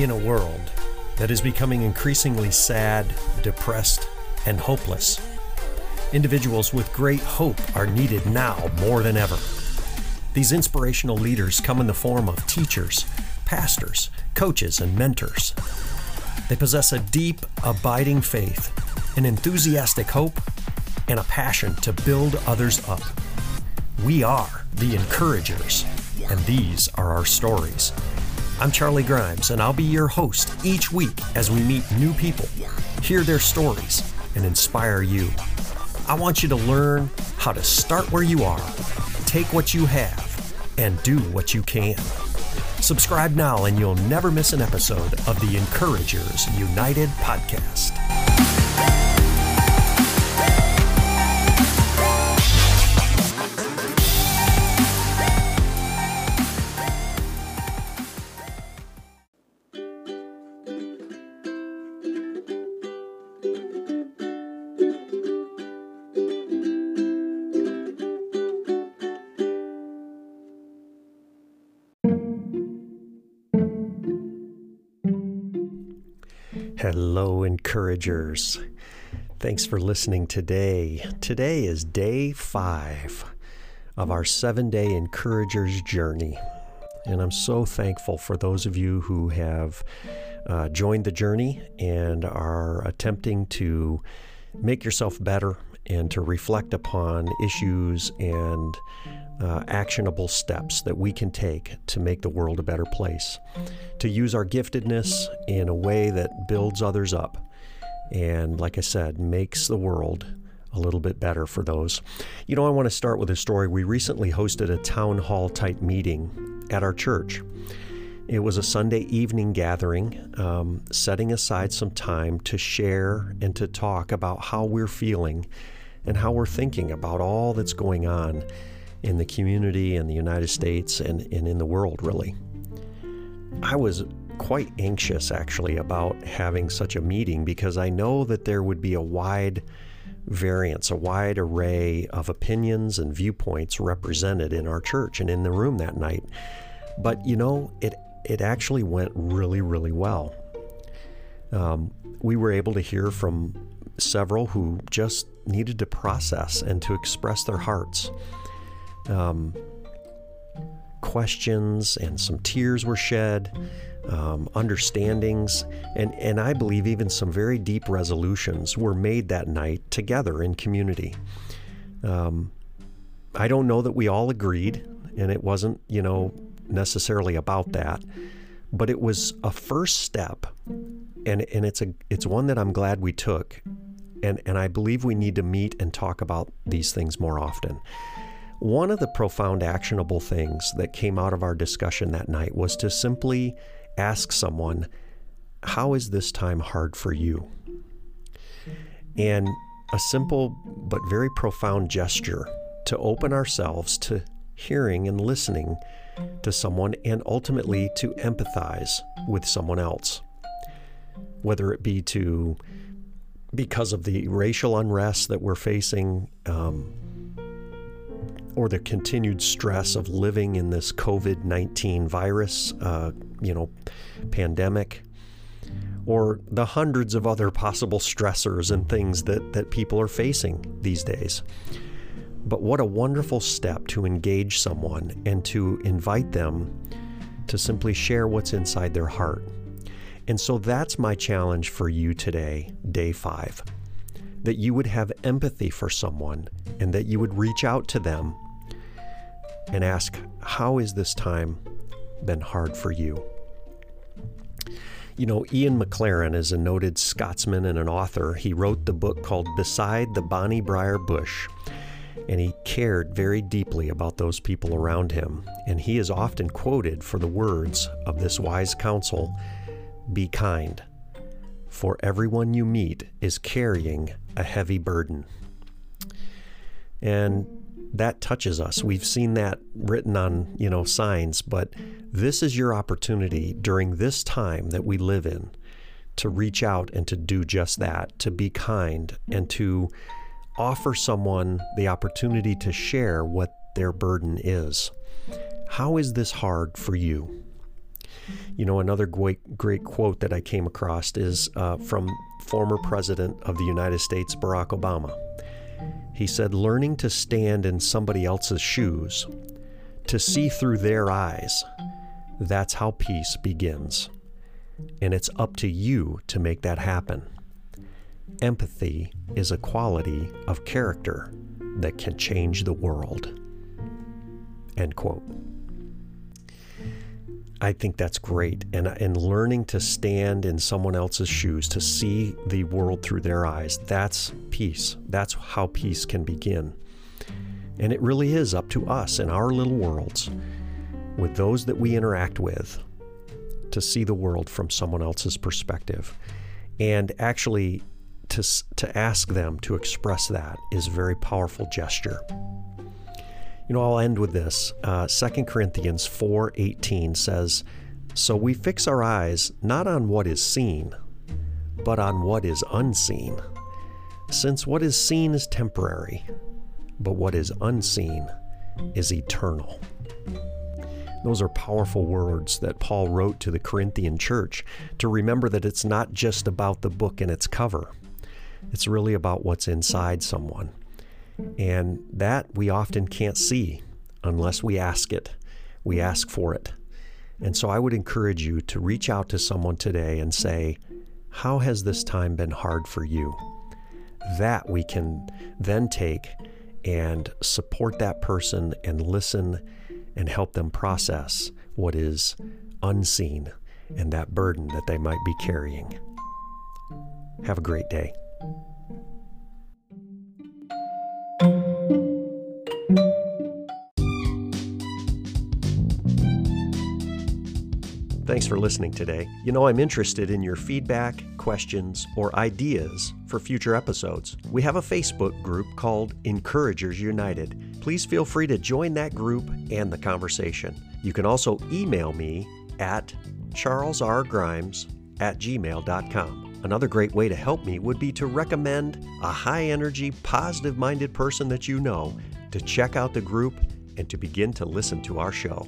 In a world that is becoming increasingly sad, depressed, and hopeless, individuals with great hope are needed now more than ever. These inspirational leaders come in the form of teachers, pastors, coaches, and mentors. They possess a deep, abiding faith, an enthusiastic hope, and a passion to build others up. We are the encouragers, and these are our stories. I'm Charlie Grimes, and I'll be your host each week as we meet new people, hear their stories, and inspire you. I want you to learn how to start where you are, take what you have, and do what you can. Subscribe now, and you'll never miss an episode of the Encouragers United podcast. Hello, encouragers. Thanks for listening today. Today is day five of our seven day encouragers journey. And I'm so thankful for those of you who have uh, joined the journey and are attempting to make yourself better and to reflect upon issues and uh, actionable steps that we can take to make the world a better place, to use our giftedness in a way that builds others up, and like I said, makes the world a little bit better for those. You know, I want to start with a story. We recently hosted a town hall type meeting at our church. It was a Sunday evening gathering, um, setting aside some time to share and to talk about how we're feeling and how we're thinking about all that's going on in the community in the United States and, and in the world, really. I was quite anxious actually about having such a meeting because I know that there would be a wide variance, a wide array of opinions and viewpoints represented in our church and in the room that night. But you know, it it actually went really, really well. Um, we were able to hear from several who just needed to process and to express their hearts um, questions and some tears were shed, um, understandings, and, and I believe even some very deep resolutions were made that night together in community. Um, I don't know that we all agreed, and it wasn't, you know, necessarily about that, but it was a first step, and and it's a it's one that I'm glad we took, and and I believe we need to meet and talk about these things more often. One of the profound actionable things that came out of our discussion that night was to simply ask someone, How is this time hard for you? And a simple but very profound gesture to open ourselves to hearing and listening to someone and ultimately to empathize with someone else. Whether it be to, because of the racial unrest that we're facing, um, or the continued stress of living in this COVID 19 virus, uh, you know, pandemic, or the hundreds of other possible stressors and things that, that people are facing these days. But what a wonderful step to engage someone and to invite them to simply share what's inside their heart. And so that's my challenge for you today, day five that you would have empathy for someone and that you would reach out to them and ask, How has this time been hard for you? You know, Ian Maclaren is a noted Scotsman and an author. He wrote the book called Beside the Bonnie Brier Bush, and he cared very deeply about those people around him. And he is often quoted for the words of this wise counsel Be kind, for everyone you meet is carrying a heavy burden. And that touches us. We've seen that written on, you know, signs, but this is your opportunity during this time that we live in to reach out and to do just that, to be kind and to offer someone the opportunity to share what their burden is. How is this hard for you? You know, another great, great quote that I came across is uh, from former President of the United States, Barack Obama. He said, Learning to stand in somebody else's shoes, to see through their eyes, that's how peace begins. And it's up to you to make that happen. Empathy is a quality of character that can change the world. End quote. I think that's great. And, and learning to stand in someone else's shoes, to see the world through their eyes, that's peace. That's how peace can begin. And it really is up to us in our little worlds, with those that we interact with, to see the world from someone else's perspective. And actually, to, to ask them to express that is a very powerful gesture. You know, I'll end with this. Uh, 2 Corinthians 4:18 says, "So we fix our eyes not on what is seen, but on what is unseen. Since what is seen is temporary, but what is unseen is eternal." Those are powerful words that Paul wrote to the Corinthian church to remember that it's not just about the book and its cover. It's really about what's inside someone. And that we often can't see unless we ask it. We ask for it. And so I would encourage you to reach out to someone today and say, How has this time been hard for you? That we can then take and support that person and listen and help them process what is unseen and that burden that they might be carrying. Have a great day. Thanks for listening today. You know, I'm interested in your feedback, questions, or ideas for future episodes. We have a Facebook group called Encouragers United. Please feel free to join that group and the conversation. You can also email me at charlesrgrimes at gmail.com. Another great way to help me would be to recommend a high energy, positive minded person that you know to check out the group and to begin to listen to our show.